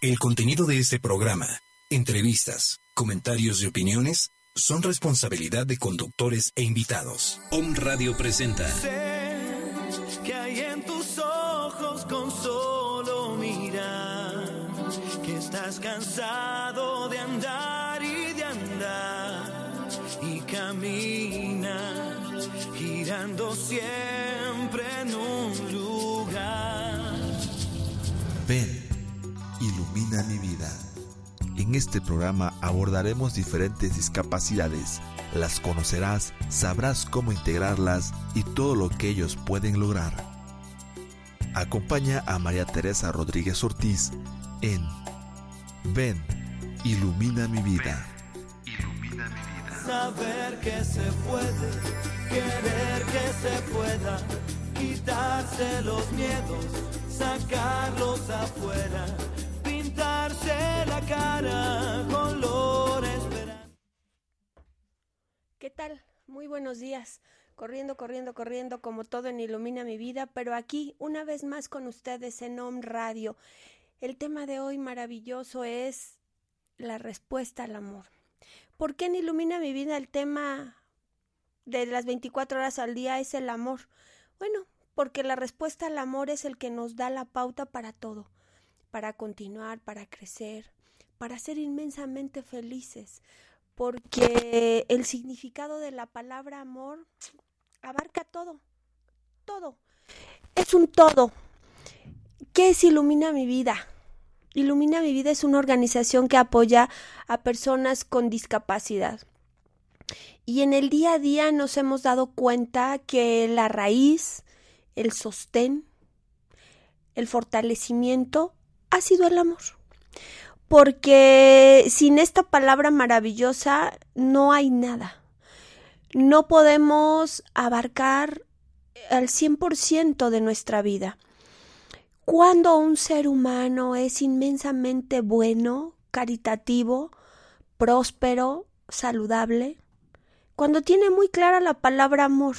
El contenido de este programa, entrevistas, comentarios y opiniones son responsabilidad de conductores e invitados. Om Radio presenta. Sé que hay en tus ojos con solo mirar que estás cansado de andar y de andar y camina girando siempre en un lugar. Ven, ilumina mi vida. En este programa abordaremos diferentes discapacidades. Las conocerás, sabrás cómo integrarlas y todo lo que ellos pueden lograr. Acompaña a María Teresa Rodríguez Ortiz en Ven, ilumina mi vida. Ilumina mi vida. Saber que se puede, querer que se pueda, quitarse los miedos, sacarlos afuera, cara color. ¿Qué tal? Muy buenos días. Corriendo, corriendo, corriendo, como todo en Ilumina mi vida, pero aquí, una vez más con ustedes en OM Radio. El tema de hoy maravilloso es la respuesta al amor. ¿Por qué en Ilumina mi vida el tema de las 24 horas al día es el amor? Bueno, porque la respuesta al amor es el que nos da la pauta para todo, para continuar, para crecer, para ser inmensamente felices, porque el significado de la palabra amor abarca todo, todo. Es un todo. ¿Qué es Ilumina mi vida? Ilumina mi vida es una organización que apoya a personas con discapacidad. Y en el día a día nos hemos dado cuenta que la raíz, el sostén, el fortalecimiento ha sido el amor. Porque sin esta palabra maravillosa no hay nada. No podemos abarcar al 100% de nuestra vida. Cuando un ser humano es inmensamente bueno, caritativo, próspero, saludable, cuando tiene muy clara la palabra amor,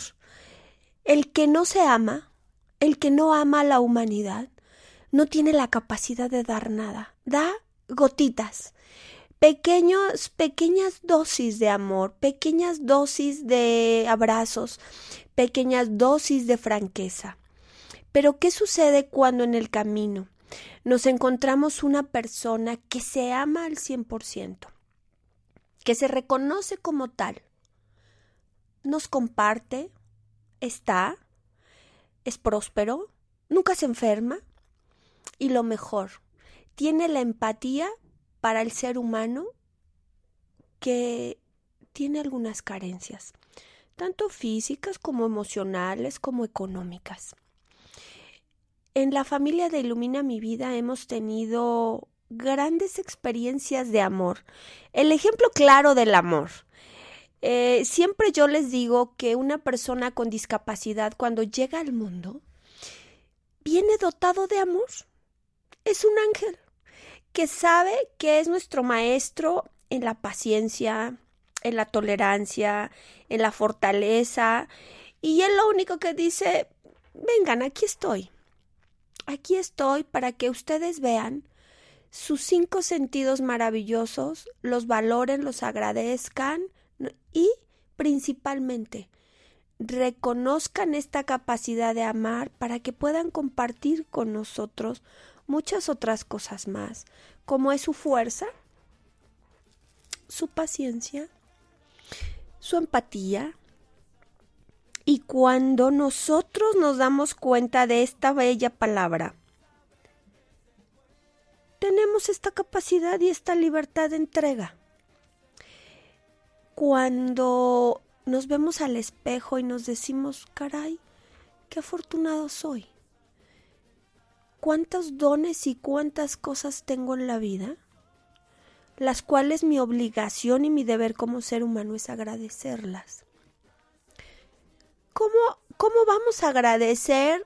el que no se ama, el que no ama a la humanidad, no tiene la capacidad de dar nada, da gotitas, pequeños, pequeñas dosis de amor, pequeñas dosis de abrazos, pequeñas dosis de franqueza. Pero ¿qué sucede cuando en el camino nos encontramos una persona que se ama al 100%, que se reconoce como tal, nos comparte, está, es próspero, nunca se enferma y lo mejor, tiene la empatía para el ser humano que tiene algunas carencias, tanto físicas como emocionales como económicas. En la familia de Ilumina mi vida hemos tenido grandes experiencias de amor. El ejemplo claro del amor. Eh, siempre yo les digo que una persona con discapacidad cuando llega al mundo viene dotado de amor. Es un ángel que sabe que es nuestro maestro en la paciencia, en la tolerancia, en la fortaleza. Y él lo único que dice, vengan, aquí estoy. Aquí estoy para que ustedes vean sus cinco sentidos maravillosos, los valoren, los agradezcan y principalmente reconozcan esta capacidad de amar para que puedan compartir con nosotros muchas otras cosas más, como es su fuerza, su paciencia, su empatía. Y cuando nosotros nos damos cuenta de esta bella palabra, tenemos esta capacidad y esta libertad de entrega. Cuando nos vemos al espejo y nos decimos, caray, qué afortunado soy. Cuántos dones y cuántas cosas tengo en la vida, las cuales mi obligación y mi deber como ser humano es agradecerlas. ¿Cómo, cómo vamos a agradecer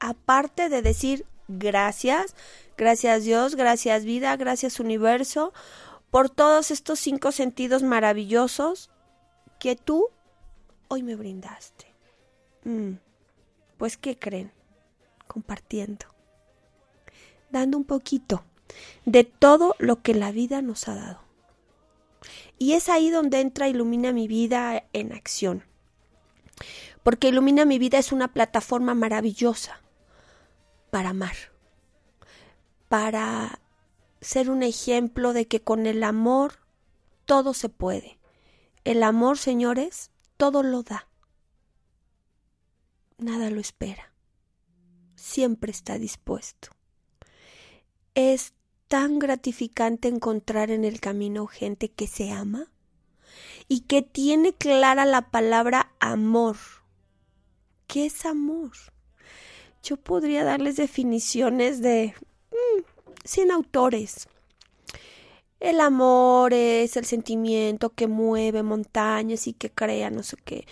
aparte de decir gracias, gracias Dios, gracias vida, gracias universo, por todos estos cinco sentidos maravillosos que tú hoy me brindaste? Mm, pues, ¿qué creen? Compartiendo, dando un poquito de todo lo que la vida nos ha dado. Y es ahí donde entra Ilumina mi vida en acción. Porque Ilumina mi vida es una plataforma maravillosa para amar, para ser un ejemplo de que con el amor todo se puede. El amor, señores, todo lo da. Nada lo espera. Siempre está dispuesto. Es tan gratificante encontrar en el camino gente que se ama y que tiene clara la palabra amor. ¿Qué es amor? Yo podría darles definiciones de mm, sin autores, el amor es el sentimiento que mueve montañas y que crea no sé qué.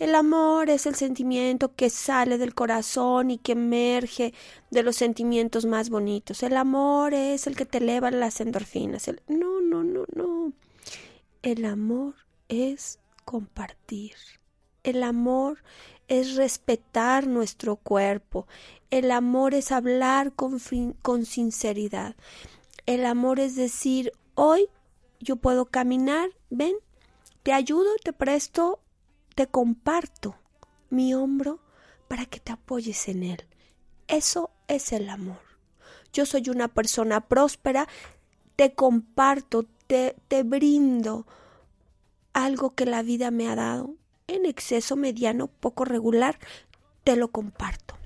El amor es el sentimiento que sale del corazón y que emerge de los sentimientos más bonitos. El amor es el que te eleva las endorfinas. No, no, no, no. El amor es compartir. El amor es respetar nuestro cuerpo. El amor es hablar con, con sinceridad. El amor es decir, Hoy yo puedo caminar, ven, te ayudo, te presto, te comparto mi hombro para que te apoyes en él. Eso es el amor. Yo soy una persona próspera, te comparto, te, te brindo algo que la vida me ha dado, en exceso, mediano, poco regular, te lo comparto.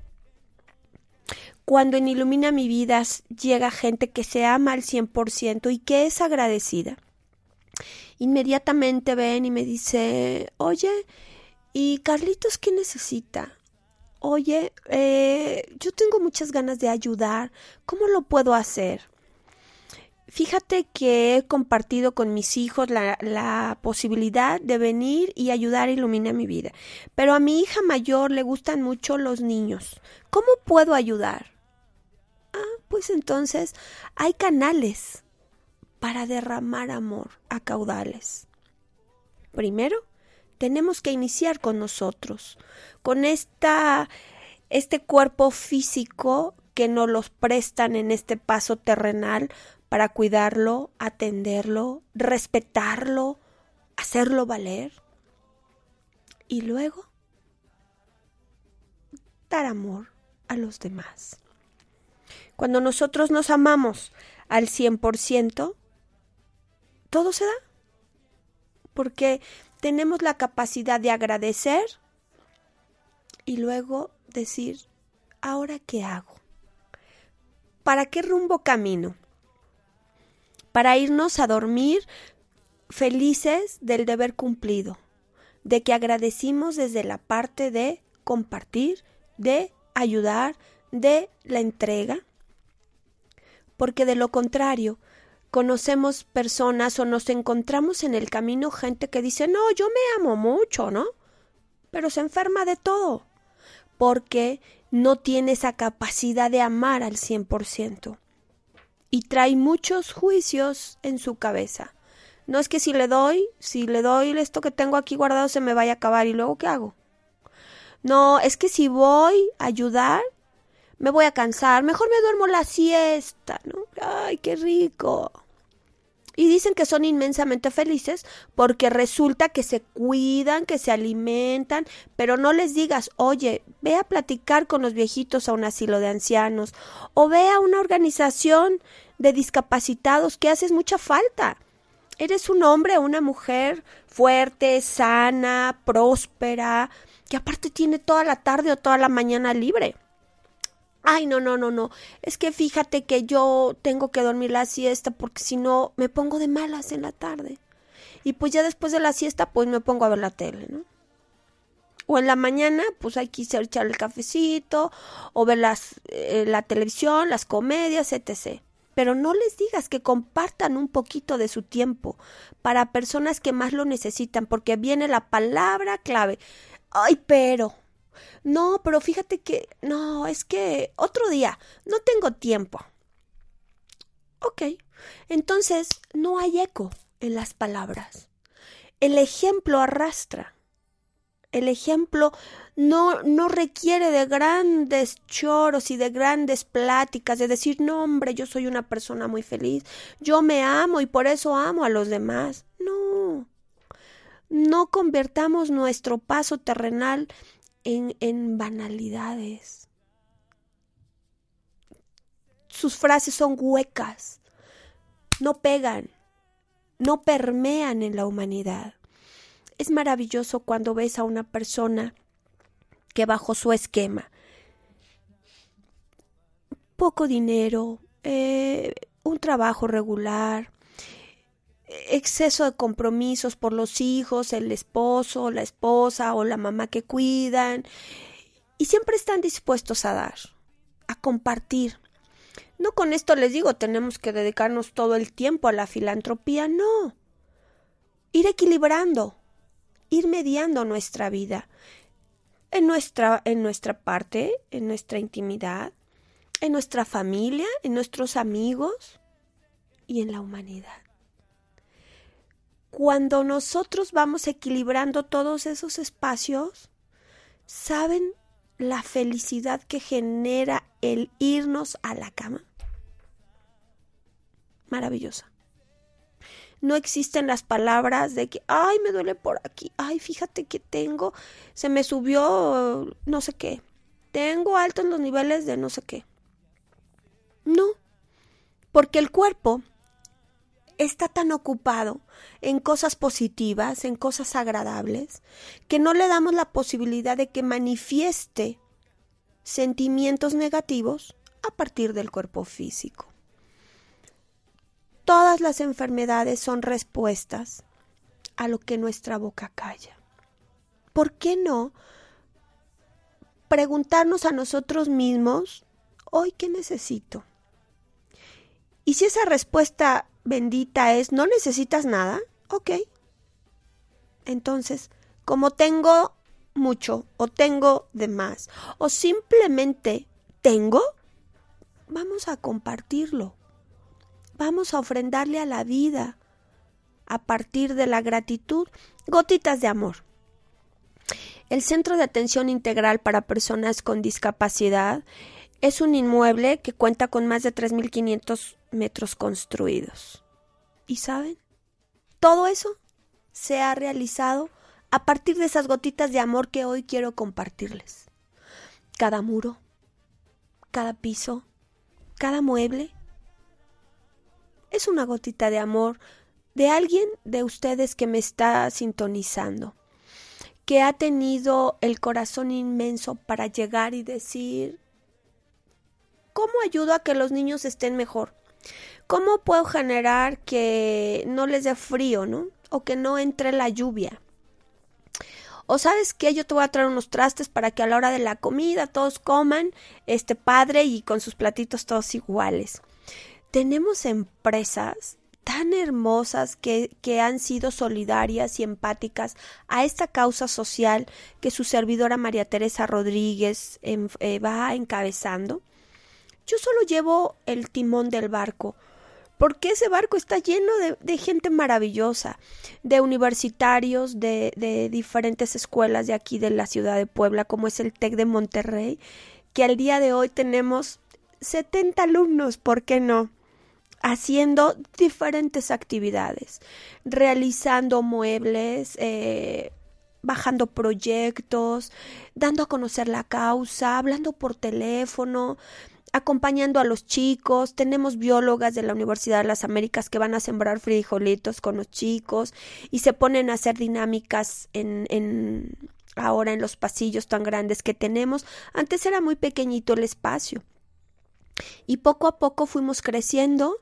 Cuando en Ilumina mi vida llega gente que se ama al 100% y que es agradecida, inmediatamente ven y me dice, oye, ¿y Carlitos qué necesita? Oye, eh, yo tengo muchas ganas de ayudar, ¿cómo lo puedo hacer? Fíjate que he compartido con mis hijos la, posibilidad de venir y ayudar a iluminar mi vida. Pero a mi hija mayor le gustan mucho los niños. ¿Cómo puedo ayudar? Ah, pues entonces hay canales para derramar amor a caudales. Primero, tenemos que iniciar con nosotros, con esta, este cuerpo físico que nos los prestan en este paso terrenal para cuidarlo, atenderlo, respetarlo, hacerlo valer. Y luego, dar amor a los demás. Cuando nosotros nos amamos al 100%, todo se da. Porque tenemos la capacidad de agradecer y luego decir, ¿ahora qué hago? ¿Para qué rumbo camino? Para irnos a dormir felices del deber cumplido, de que agradecimos desde la parte de compartir, de ayudar, de la entrega, porque de lo contrario, conocemos personas o nos encontramos en el camino gente que dice, no, yo me amo mucho, ¿no? Pero se enferma de todo, porque no tiene esa capacidad de amar al cien por ciento. Y trae muchos juicios en su cabeza. No es que si le doy, si le doy esto que tengo aquí guardado se me vaya a acabar y luego ¿qué hago? No, es que si voy a ayudar, me voy a cansar, mejor me duermo la siesta, ¿no? Ay, qué rico. Y dicen que son inmensamente felices porque resulta que se cuidan, que se alimentan, pero no les digas, oye, ve a platicar con los viejitos a un asilo de ancianos o ve a una organización de discapacitados que haces mucha falta. Eres un hombre o una mujer fuerte, sana, próspera, que aparte tiene toda la tarde o toda la mañana libre. Ay, no, no, no, no. Es que fíjate que yo tengo que dormir la siesta porque si no me pongo de malas en la tarde. Y pues ya después de la siesta pues me pongo a ver la tele, ¿no? O en la mañana, pues hay que echar el cafecito, o ver las, eh, la televisión, las comedias, etc. Pero no les digas que compartan un poquito de su tiempo para personas que más lo necesitan, porque viene la palabra clave. Ay, pero. No, pero fíjate que. No, es que otro día. No tengo tiempo. Ok. Entonces, no hay eco en las palabras. El ejemplo arrastra. El ejemplo no, no requiere de grandes choros y de grandes pláticas, de decir, no, hombre, yo soy una persona muy feliz, yo me amo y por eso amo a los demás. No, no convertamos nuestro paso terrenal en, banalidades. Sus frases son huecas, no pegan, no permean en la humanidad. Es maravilloso cuando ves a una persona que bajo su esquema, poco dinero, eh, un trabajo regular, exceso de compromisos por los hijos, el esposo, la esposa o la mamá que cuidan, y siempre están dispuestos a dar, a compartir. No con esto les digo tenemos que dedicarnos todo el tiempo a la filantropía, no. Ir equilibrando, ir mediando nuestra vida en nuestra, en nuestra parte, en nuestra intimidad, en nuestra familia, en nuestros amigos y en la humanidad. Cuando nosotros vamos equilibrando todos esos espacios, ¿saben la felicidad que genera el irnos a la cama? Maravillosa no existen las palabras de que, ay, me duele por aquí, ay, fíjate que tengo, se me subió no sé qué, tengo altos los niveles de no sé qué. No, porque el cuerpo está tan ocupado en cosas positivas, en cosas agradables, que no le damos la posibilidad de que manifieste sentimientos negativos a partir del cuerpo físico. Todas las enfermedades son respuestas a lo que nuestra boca calla. ¿Por qué no preguntarnos a nosotros mismos, hoy qué necesito? Y si esa respuesta bendita es, no necesitas nada, ok. Entonces, como tengo mucho o tengo de más o simplemente tengo, vamos a compartirlo. Vamos a ofrendarle a la vida, a partir de la gratitud, gotitas de amor. El Centro de Atención Integral para Personas con Discapacidad es un inmueble que cuenta con más de 3.500 metros construidos. ¿Y saben? Todo eso se ha realizado a partir de esas gotitas de amor que hoy quiero compartirles. Cada muro, cada piso, cada mueble, es una gotita de amor de alguien de ustedes que me está sintonizando, que ha tenido el corazón inmenso para llegar y decir, ¿cómo ayudo a que los niños estén mejor? ¿Cómo puedo generar que no les dé frío, ¿no? O que no entre la lluvia. O sabes que yo te voy a traer unos trastes para que a la hora de la comida todos coman este padre y con sus platitos todos iguales tenemos empresas tan hermosas que, que, han sido solidarias y empáticas a esta causa social que su servidora María Teresa Rodríguez em, eh, va encabezando. Yo solo llevo el timón del barco, porque ese barco está lleno de, gente maravillosa, de universitarios de, de diferentes escuelas de aquí de la ciudad de Puebla, como es el TEC de Monterrey, que al día de hoy tenemos 70 alumnos, ¿por qué no? haciendo diferentes actividades, realizando muebles, eh, bajando proyectos, dando a conocer la causa, hablando por teléfono, acompañando a los chicos. Tenemos biólogas de la Universidad de las Américas que van a sembrar frijolitos con los chicos y se ponen a hacer dinámicas en, en ahora en los pasillos tan grandes que tenemos. Antes era muy pequeñito el espacio. Y poco a poco fuimos creciendo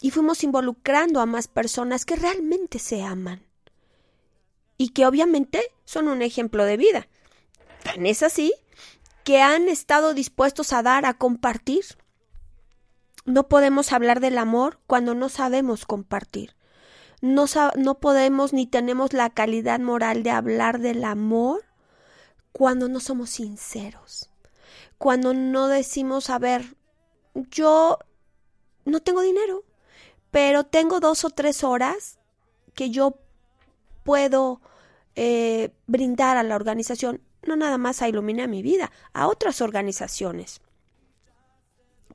y fuimos involucrando a más personas que realmente se aman y que obviamente son un ejemplo de vida. Tan es así que han estado dispuestos a dar, a compartir. No podemos hablar del amor cuando no sabemos compartir. No, no, podemos ni tenemos la calidad moral de hablar del amor cuando no somos sinceros. Cuando no decimos, a ver, yo no tengo dinero, pero tengo dos o tres horas que yo puedo eh, brindar a la organización, no nada más a Ilumina mi vida, a otras organizaciones.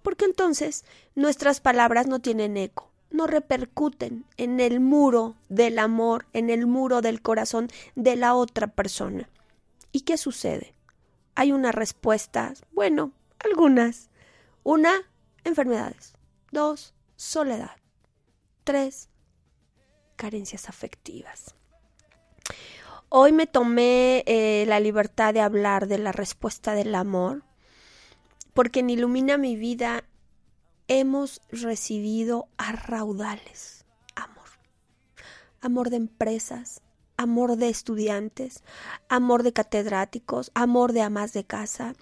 Porque entonces nuestras palabras no tienen eco, no repercuten en el muro del amor, en el muro del corazón de la otra persona. ¿Y qué sucede? Hay una respuesta, bueno, algunas. Una, enfermedades. Dos, soledad. Tres, carencias afectivas. Hoy me tomé eh, la libertad de hablar de la respuesta del amor, porque en Ilumina mi vida hemos recibido a raudales amor. Amor de empresas, amor de estudiantes, amor de catedráticos, amor de amas de casa,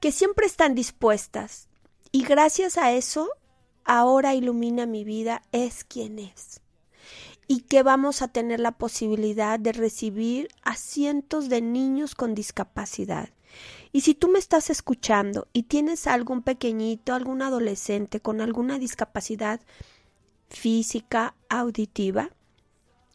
que siempre están dispuestas. Y gracias a eso, ahora Ilumina mi vida es quien es y que vamos a tener la posibilidad de recibir a cientos de niños con discapacidad. Y si tú me estás escuchando y tienes algún pequeñito, algún adolescente con alguna discapacidad física, auditiva,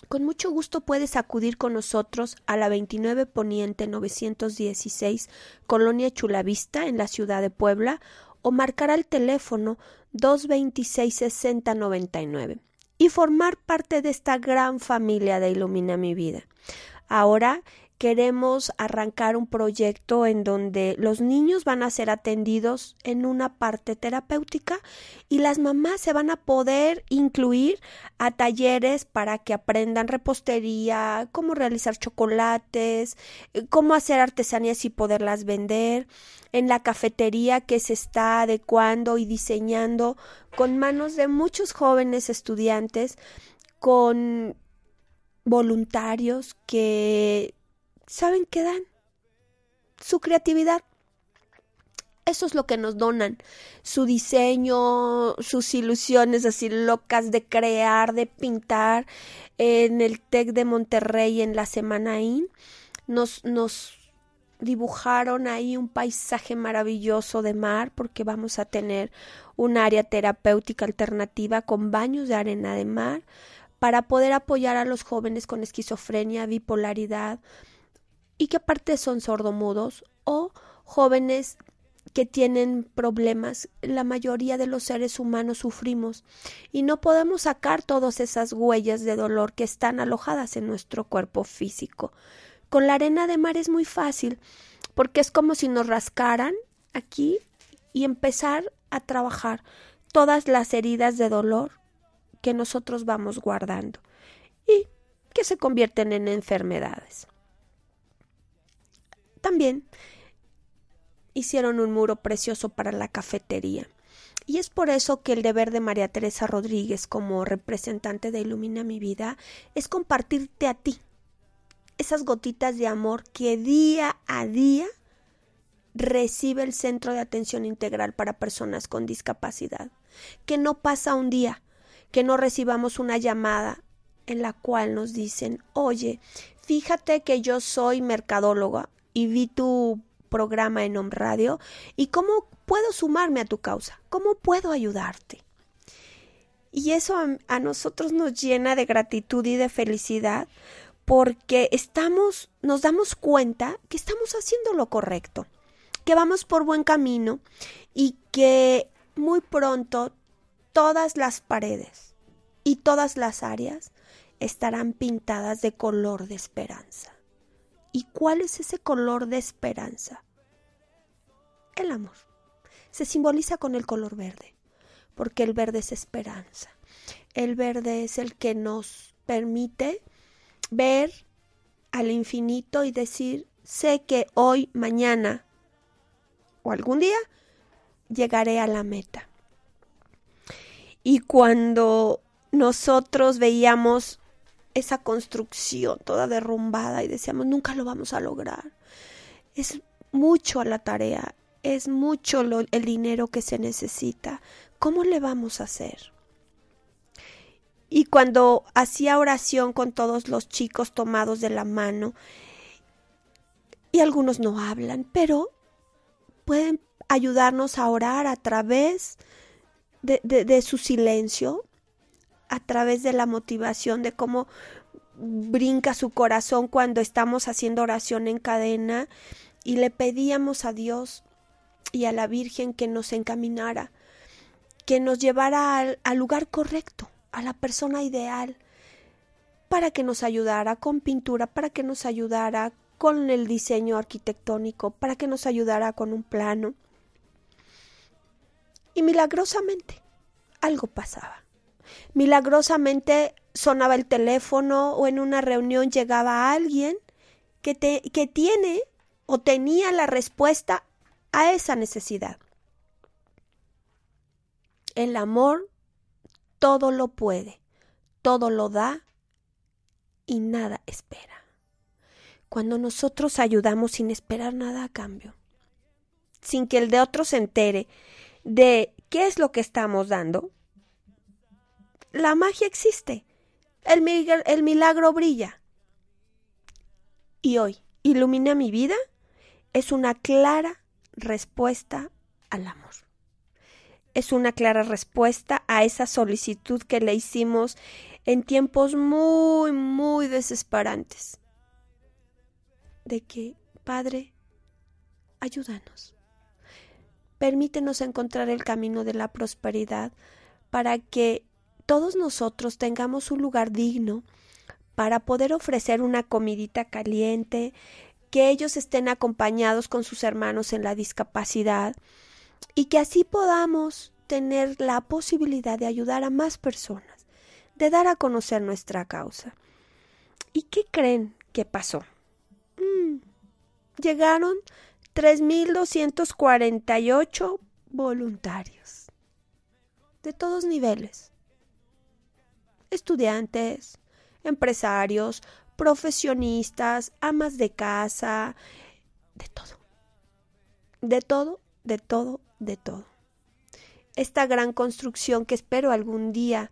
con mucho gusto puedes acudir con nosotros a la 29 Poniente 916, Colonia Chulavista, en la ciudad de Puebla, o marcar al teléfono 226 6099 y formar parte de esta gran familia de Ilumina mi vida. Ahora queremos arrancar un proyecto en donde los niños van a ser atendidos en una parte terapéutica y las mamás se van a poder incluir a talleres para que aprendan repostería, cómo realizar chocolates, eh, cómo hacer artesanías y poderlas vender, en la cafetería que se está adecuando y diseñando con manos de muchos jóvenes estudiantes, con voluntarios que ¿saben qué dan? Su creatividad. Eso es lo que nos donan. Su diseño, sus ilusiones así locas de crear, de pintar. En el TEC de Monterrey, en la Semana IN, nos, nos dibujaron ahí un paisaje maravilloso de mar porque vamos a tener un área terapéutica alternativa con baños de arena de mar para poder apoyar a los jóvenes con esquizofrenia, bipolaridad, y que aparte son sordomudos o jóvenes que tienen problemas. La mayoría de los seres humanos sufrimos y no podemos sacar todas esas huellas de dolor que están alojadas en nuestro cuerpo físico. Con la arena de mar es muy fácil porque es como si nos rascaran aquí y empezar a trabajar todas las heridas de dolor que nosotros vamos guardando y que se convierten en enfermedades. También hicieron un muro precioso para la cafetería. Y es por eso que el deber de María Teresa Rodríguez como representante de Ilumina mi vida es compartirte a ti esas gotitas de amor que día a día recibe el Centro de Atención Integral para Personas con Discapacidad. Que no pasa un día que no recibamos una llamada en la cual nos dicen, oye, fíjate que yo soy mercadóloga y vi tu programa en Home Radio y cómo puedo sumarme a tu causa, cómo puedo ayudarte. Y eso a, nosotros nos llena de gratitud y de felicidad porque estamos, nos damos cuenta que estamos haciendo lo correcto, que vamos por buen camino y que muy pronto todas las paredes y todas las áreas estarán pintadas de color de esperanza. ¿Y cuál es ese color de esperanza? El amor. Se simboliza con el color verde, porque el verde es esperanza. El verde es el que nos permite ver al infinito y decir, sé que hoy, mañana o algún día llegaré a la meta. Y cuando nosotros veíamos esa construcción toda derrumbada y decíamos, nunca lo vamos a lograr. es mucho la tarea, es mucho el dinero que se necesita. ¿Cómo le vamos a hacer? Y cuando hacía oración con todos los chicos tomados de la mano, y algunos no hablan, pero pueden ayudarnos a orar a través de, de su silencio, a través de la motivación, de cómo brinca su corazón cuando estamos haciendo oración en cadena y le pedíamos a Dios y a la Virgen que nos encaminara, que nos llevara al, lugar correcto, a la persona ideal, para que nos ayudara con pintura, para que nos ayudara con el diseño arquitectónico, para que nos ayudara con un plano. Y milagrosamente algo pasaba. Milagrosamente sonaba el teléfono o en una reunión llegaba alguien que, te, que tiene o tenía la respuesta a esa necesidad. El amor todo lo puede, todo lo da y nada espera. Cuando nosotros ayudamos sin esperar nada a cambio, sin que el de otro se entere de qué es lo que estamos dando, la magia existe, el, el milagro brilla. Y hoy, ilumina mi vida es una clara respuesta al amor. Es una clara respuesta a esa solicitud que le hicimos en tiempos muy, muy desesperantes. De que, Padre, ayúdanos. Permítenos encontrar el camino de la prosperidad para que todos nosotros tengamos un lugar digno para poder ofrecer una comidita caliente, que ellos estén acompañados con sus hermanos en la discapacidad y que así podamos tener la posibilidad de ayudar a más personas, de dar a conocer nuestra causa. ¿Y qué creen que pasó? Mm, llegaron 3.248 voluntarios de todos niveles estudiantes, empresarios, profesionistas, amas de casa, de todo. De todo, de todo, de todo. Esta gran construcción que espero algún día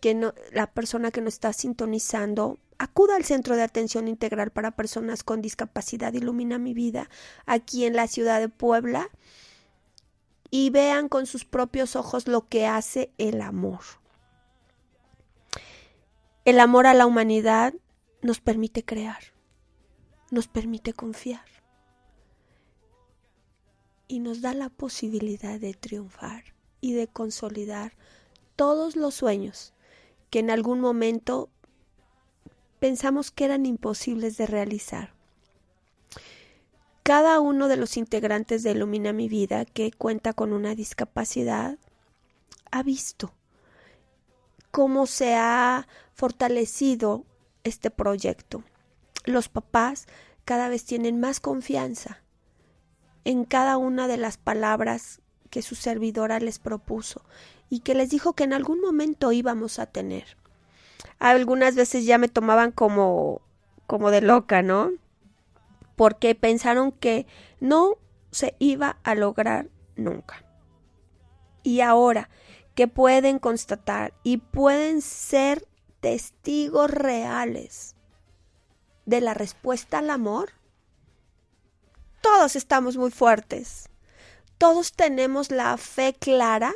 que la persona que nos está sintonizando acuda al Centro de Atención Integral para Personas con Discapacidad Ilumina mi vida aquí en la ciudad de Puebla y vean con sus propios ojos lo que hace el amor. El amor a la humanidad nos permite crear, nos permite confiar y nos da la posibilidad de triunfar y de consolidar todos los sueños que en algún momento pensamos que eran imposibles de realizar. Cada uno de los integrantes de Ilumina mi vida que cuenta con una discapacidad ha visto cómo se ha fortalecido este proyecto. Los papás cada vez tienen más confianza en cada una de las palabras que su servidora les propuso y que les dijo que en algún momento íbamos a tener. Algunas veces ya me tomaban como como de loca, ¿no? Porque pensaron que no se iba a lograr nunca. Y ahora que pueden constatar y pueden ser testigos reales de la respuesta al amor? Todos estamos muy fuertes. Todos tenemos la fe clara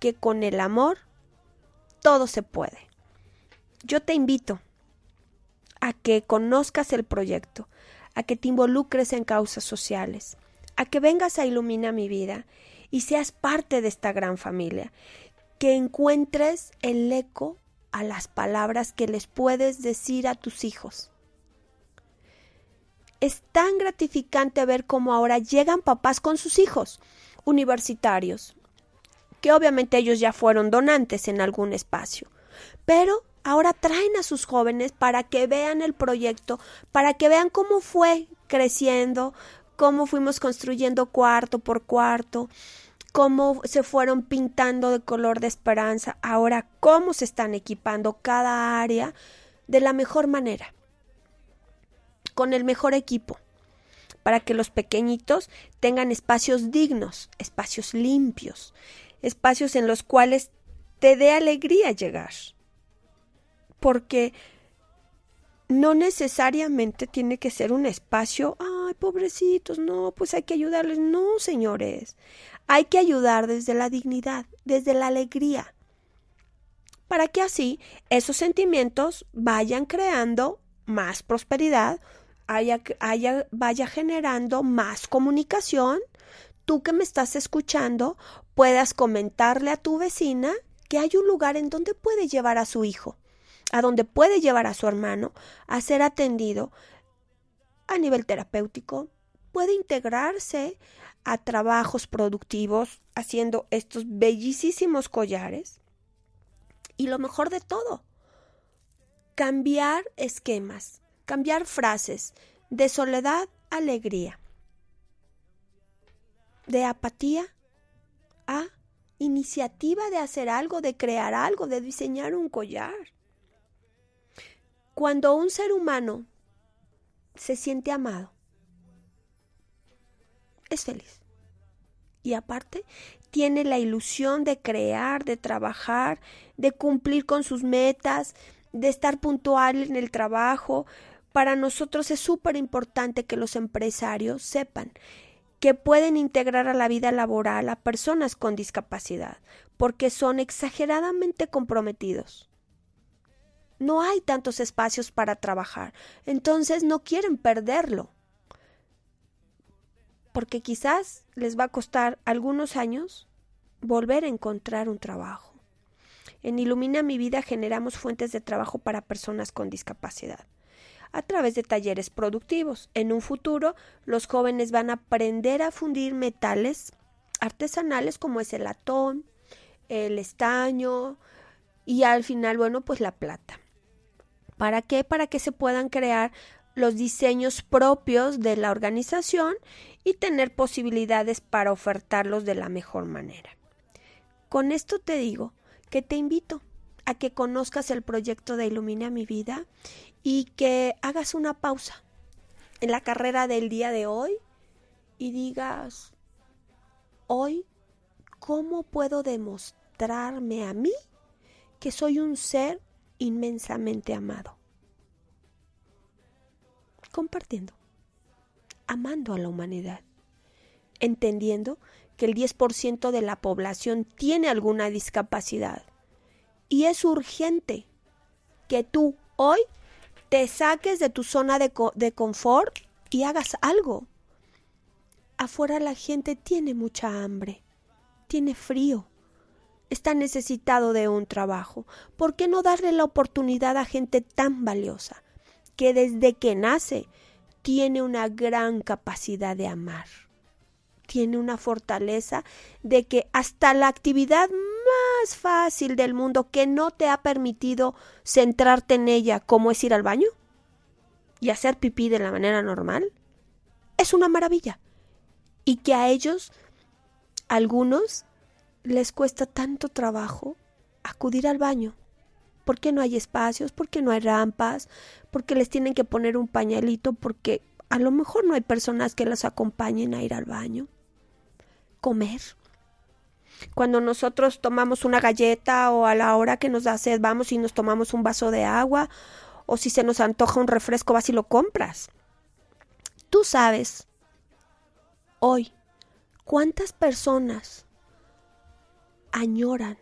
que con el amor todo se puede. Yo te invito a que conozcas el proyecto, a que te involucres en causas sociales, a que vengas a Ilumina mi vida y seas parte de esta gran familia que encuentres el eco a las palabras que les puedes decir a tus hijos. Es tan gratificante ver cómo ahora llegan papás con sus hijos universitarios, que obviamente ellos ya fueron donantes en algún espacio, pero ahora traen a sus jóvenes para que vean el proyecto, para que vean cómo fue creciendo, cómo fuimos construyendo cuarto por cuarto, cómo se fueron pintando de color de esperanza, ahora cómo se están equipando cada área de la mejor manera, con el mejor equipo, para que los pequeñitos tengan espacios dignos, espacios limpios, espacios en los cuales te dé alegría llegar. Porque no necesariamente tiene que ser un espacio, ay, pobrecitos, no, pues hay que ayudarles. No, señores, hay que ayudar desde la dignidad, desde la alegría, para que así esos sentimientos vayan creando más prosperidad, haya, haya, vaya generando más comunicación, tú que me estás escuchando puedas comentarle a tu vecina que hay un lugar en donde puede llevar a su hijo, a donde puede llevar a su hermano a ser atendido a nivel terapéutico, puede integrarse a trabajos productivos haciendo estos bellísimos collares. Y lo mejor de todo, cambiar esquemas, cambiar frases de soledad a alegría, de apatía a iniciativa de hacer algo, de crear algo, de diseñar un collar. Cuando un ser humano se siente amado, es feliz. Y aparte, tiene la ilusión de crear, de trabajar, de cumplir con sus metas, de estar puntual en el trabajo. Para nosotros es súper importante que los empresarios sepan que pueden integrar a la vida laboral a personas con discapacidad, porque son exageradamente comprometidos. No hay tantos espacios para trabajar, entonces no quieren perderlo, porque quizás les va a costar algunos años volver a encontrar un trabajo. En Ilumina mi vida generamos fuentes de trabajo para personas con discapacidad a través de talleres productivos. En un futuro, los jóvenes van a aprender a fundir metales artesanales como es el latón, el estaño y al final, bueno, pues la plata. ¿Para qué? Para que se puedan crear los diseños propios de la organización y tener posibilidades para ofertarlos de la mejor manera. Con esto te digo que te invito a que conozcas el proyecto de Ilumina mi vida y que hagas una pausa en la carrera del día de hoy y digas, hoy, ¿cómo puedo demostrarme a mí que soy un ser inmensamente amado? Compartiendo, amando a la humanidad, entendiendo que el 10% de la población tiene alguna discapacidad. Y es urgente que tú hoy te saques de tu zona de, de, confort y hagas algo. Afuera la gente tiene mucha hambre, tiene frío, está necesitado de un trabajo. ¿Por qué no darle la oportunidad a gente tan valiosa que desde que nace tiene una gran capacidad de amar? tiene una fortaleza de que hasta la actividad más fácil del mundo que no te ha permitido centrarte en ella, como es ir al baño y hacer pipí de la manera normal, es una maravilla. Y que a ellos, algunos, les cuesta tanto trabajo acudir al baño. Porque no hay espacios? porque no hay rampas? porque les tienen que poner un pañalito? Porque a lo mejor no hay personas que las acompañen a ir al baño comer. Cuando nosotros tomamos una galleta o a la hora que nos da sed vamos y nos tomamos un vaso de agua o si se nos antoja un refresco vas y lo compras. Tú sabes hoy cuántas personas añoran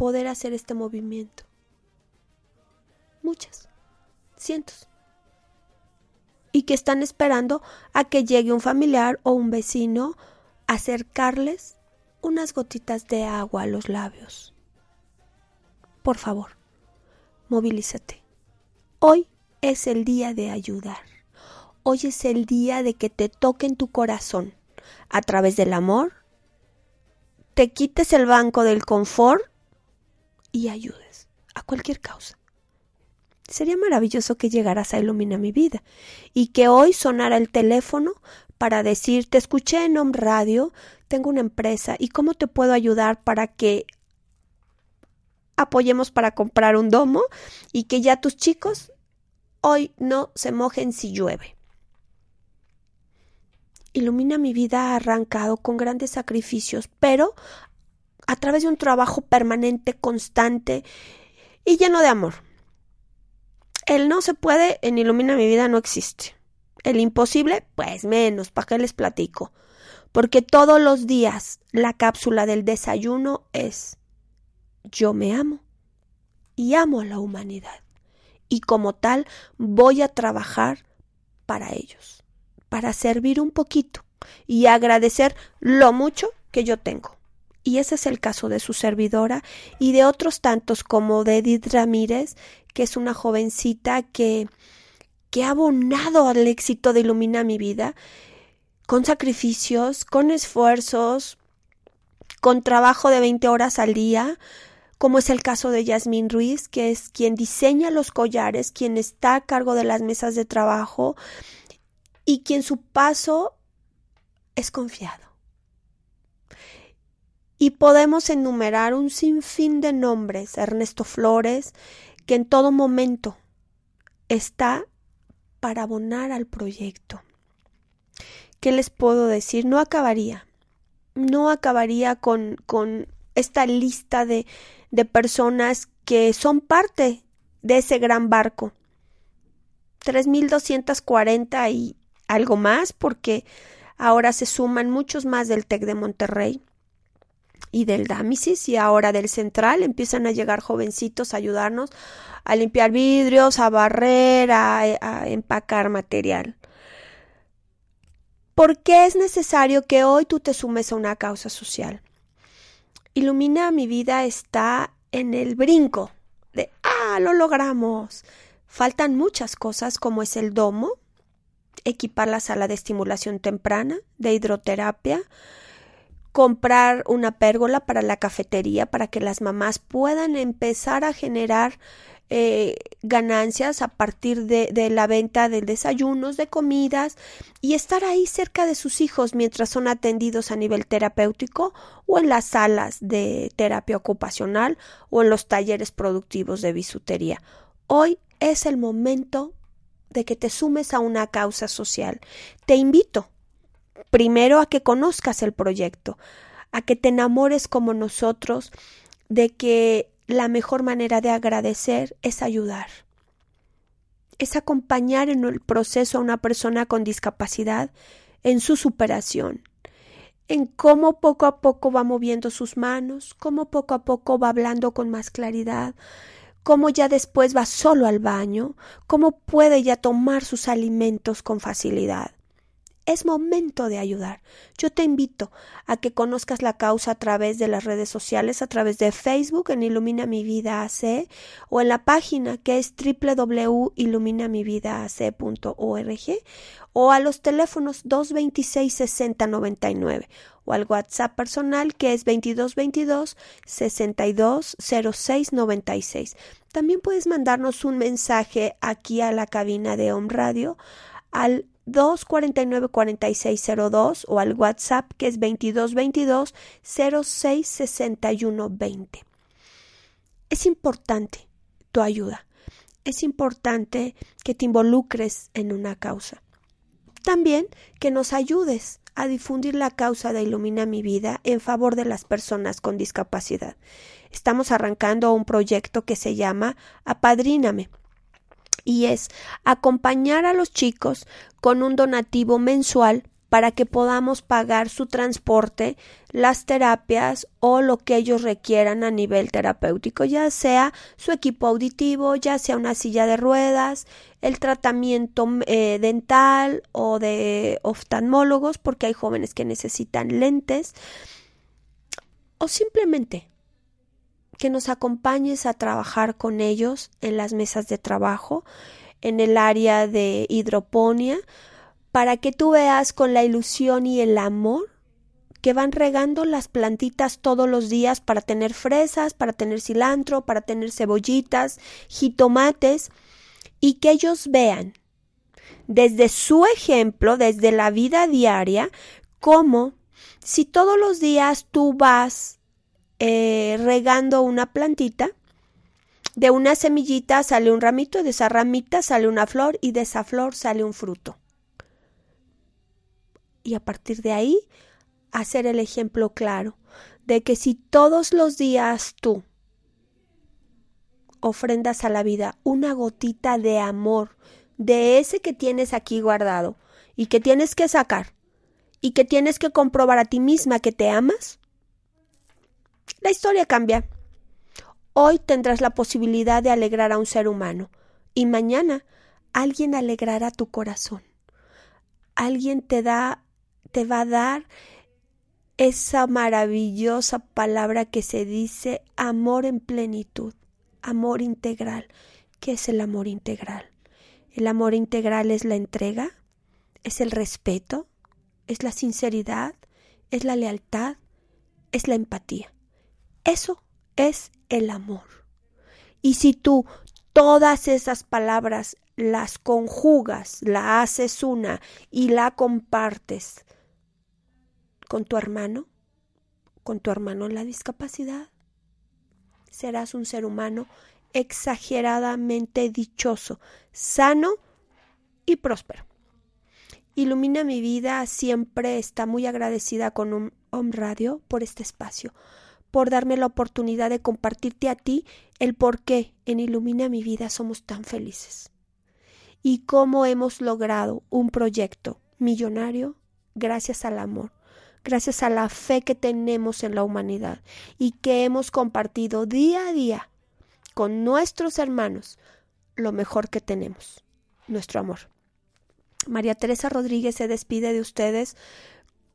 poder hacer este movimiento. Muchas, cientos. Y que están esperando a que llegue un familiar o un vecino acercarles unas gotitas de agua a los labios. Por favor, movilízate. Hoy es el día de ayudar. Hoy es el día de que te toquen tu corazón a través del amor, te quites el banco del confort y ayudes a cualquier causa. Sería maravilloso que llegaras a iluminar mi vida y que hoy sonara el teléfono para decir, te escuché en Home Radio, tengo una empresa y cómo te puedo ayudar para que apoyemos para comprar un domo y que ya tus chicos hoy no se mojen si llueve. Ilumina mi vida arrancado con grandes sacrificios, pero a través de un trabajo permanente, constante y lleno de amor. El no se puede en Ilumina mi vida no existe. El imposible, pues menos, ¿para qué les platico? Porque todos los días la cápsula del desayuno es yo me amo y amo a la humanidad. Y como tal voy a trabajar para ellos, para servir un poquito y agradecer lo mucho que yo tengo. Y ese es el caso de su servidora y de otros tantos como de Edith Ramírez, que es una jovencita que, que ha abonado al éxito de Ilumina mi vida, con sacrificios, con esfuerzos, con trabajo de 20 horas al día, como es el caso de Yasmín Ruiz, que es quien diseña los collares, quien está a cargo de las mesas de trabajo y quien su paso es confiado. Y podemos enumerar un sinfín de nombres, Ernesto Flores, que en todo momento está para abonar al proyecto. ¿Qué les puedo decir? No acabaría, no acabaría con, con esta lista de, de personas que son parte de ese gran barco. 3.240 y algo más porque ahora se suman muchos más del TEC de Monterrey y del Dámisis y ahora del Central empiezan a llegar jovencitos a ayudarnos a limpiar vidrios, a barrer, a, empacar material. ¿Por qué es necesario que hoy tú te sumes a una causa social? Ilumina mi vida está en el brinco de ¡ah! lo logramos. Faltan muchas cosas como es el domo, equipar la sala de estimulación temprana, de hidroterapia, comprar una pérgola para la cafetería para que las mamás puedan empezar a generar eh, ganancias a partir de, de, la venta de desayunos, de comidas y estar ahí cerca de sus hijos mientras son atendidos a nivel terapéutico o en las salas de terapia ocupacional o en los talleres productivos de bisutería. Hoy es el momento de que te sumes a una causa social. Te invito primero a que conozcas el proyecto, a que te enamores como nosotros de que la mejor manera de agradecer es ayudar. Es acompañar en el proceso a una persona con discapacidad en su superación, en cómo poco a poco va moviendo sus manos, cómo poco a poco va hablando con más claridad, cómo ya después va solo al baño, cómo puede ya tomar sus alimentos con facilidad. Es momento de ayudar. Yo te invito a que conozcas la causa a través de las redes sociales, a través de Facebook en Ilumina mi vida AC o en la página que es www.iluminamividaac.org o a los teléfonos 226 6099 o al WhatsApp personal que es 2222 620696. También puedes mandarnos un mensaje aquí a la cabina de Home Radio al 249 4602 o al WhatsApp que es 2222 066120. Es importante tu ayuda. Es importante que te involucres en una causa. También que nos ayudes a difundir la causa de Ilumina mi vida en favor de las personas con discapacidad. Estamos arrancando un proyecto que se llama Apadríname y es acompañar a los chicos con un donativo mensual para que podamos pagar su transporte, las terapias o lo que ellos requieran a nivel terapéutico, ya sea su equipo auditivo, ya sea una silla de ruedas, el tratamiento eh, dental o de oftalmólogos, porque hay jóvenes que necesitan lentes, o simplemente que nos acompañes a trabajar con ellos en las mesas de trabajo, en el área de hidroponía, para que tú veas con la ilusión y el amor que van regando las plantitas todos los días para tener fresas, para tener cilantro, para tener cebollitas, jitomates, y que ellos vean desde su ejemplo, desde la vida diaria, cómo si todos los días tú vas eh, regando una plantita, de una semillita sale un ramito, de esa ramita sale una flor y de esa flor sale un fruto. y a partir de ahí hacer el ejemplo claro de que si todos los días tú ofrendas a la vida una gotita de amor, de ese que tienes aquí guardado y que tienes que sacar y que tienes que comprobar a ti misma que te amas, la historia cambia. Hoy tendrás la posibilidad de alegrar a un ser humano y mañana alguien alegrará tu corazón. Alguien te da te va a dar esa maravillosa palabra que se dice amor en plenitud, amor integral. ¿Qué es el amor integral? El amor integral es la entrega, es el respeto, es la sinceridad, es la lealtad, es la empatía. Eso es el amor. Y si tú todas esas palabras las conjugas, la haces una y la compartes con tu hermano, con tu hermano en la discapacidad. Serás un ser humano exageradamente dichoso, sano y próspero. Ilumina mi vida siempre está muy agradecida con un Home Radio por este espacio, por darme la oportunidad de compartirte a ti el por qué en Ilumina mi vida somos tan felices y cómo hemos logrado un proyecto millonario gracias al amor, gracias a la fe que tenemos en la humanidad y que hemos compartido día a día con nuestros hermanos lo mejor que tenemos, nuestro amor. María Teresa Rodríguez se despide de ustedes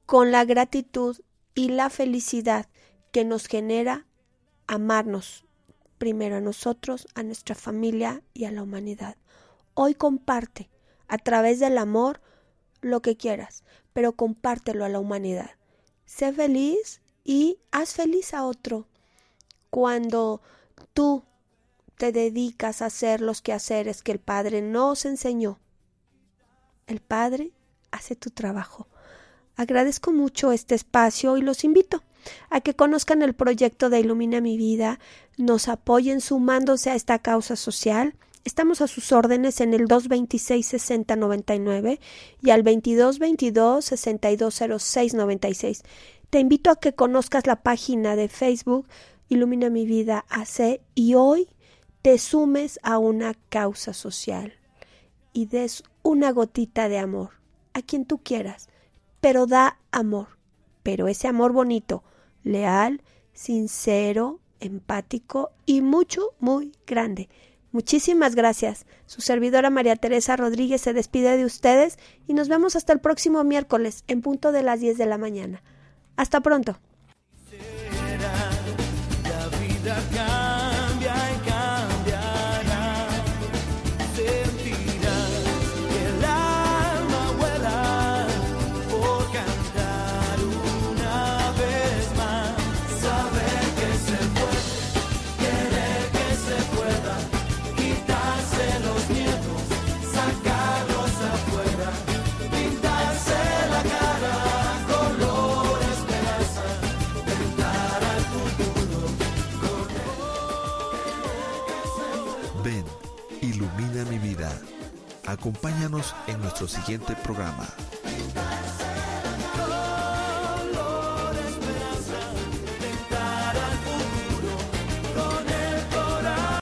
con la gratitud y la felicidad que nos genera amarnos primero a nosotros, a nuestra familia y a la humanidad. Hoy comparte a través del amor lo que quieras, pero compártelo a la humanidad. Sé feliz y haz feliz a otro. Cuando tú te dedicas a hacer los quehaceres que el Padre nos enseñó, el Padre hace tu trabajo. Agradezco mucho este espacio y los invito a que conozcan el proyecto de Ilumina mi vida, nos apoyen sumándose a esta causa social Estamos a sus órdenes en el 226 6099 y al 2222 620696. Te invito a que conozcas la página de Facebook Ilumina mi vida AC y hoy te sumes a una causa social y des una gotita de amor a quien tú quieras, pero da amor, pero ese amor bonito, leal, sincero, empático y mucho, muy grande Muchísimas gracias. Su servidora María Teresa Rodríguez se despide de ustedes y nos vemos hasta el próximo miércoles en punto de las 10 de la mañana. Hasta pronto. Acompáñanos en nuestro siguiente programa.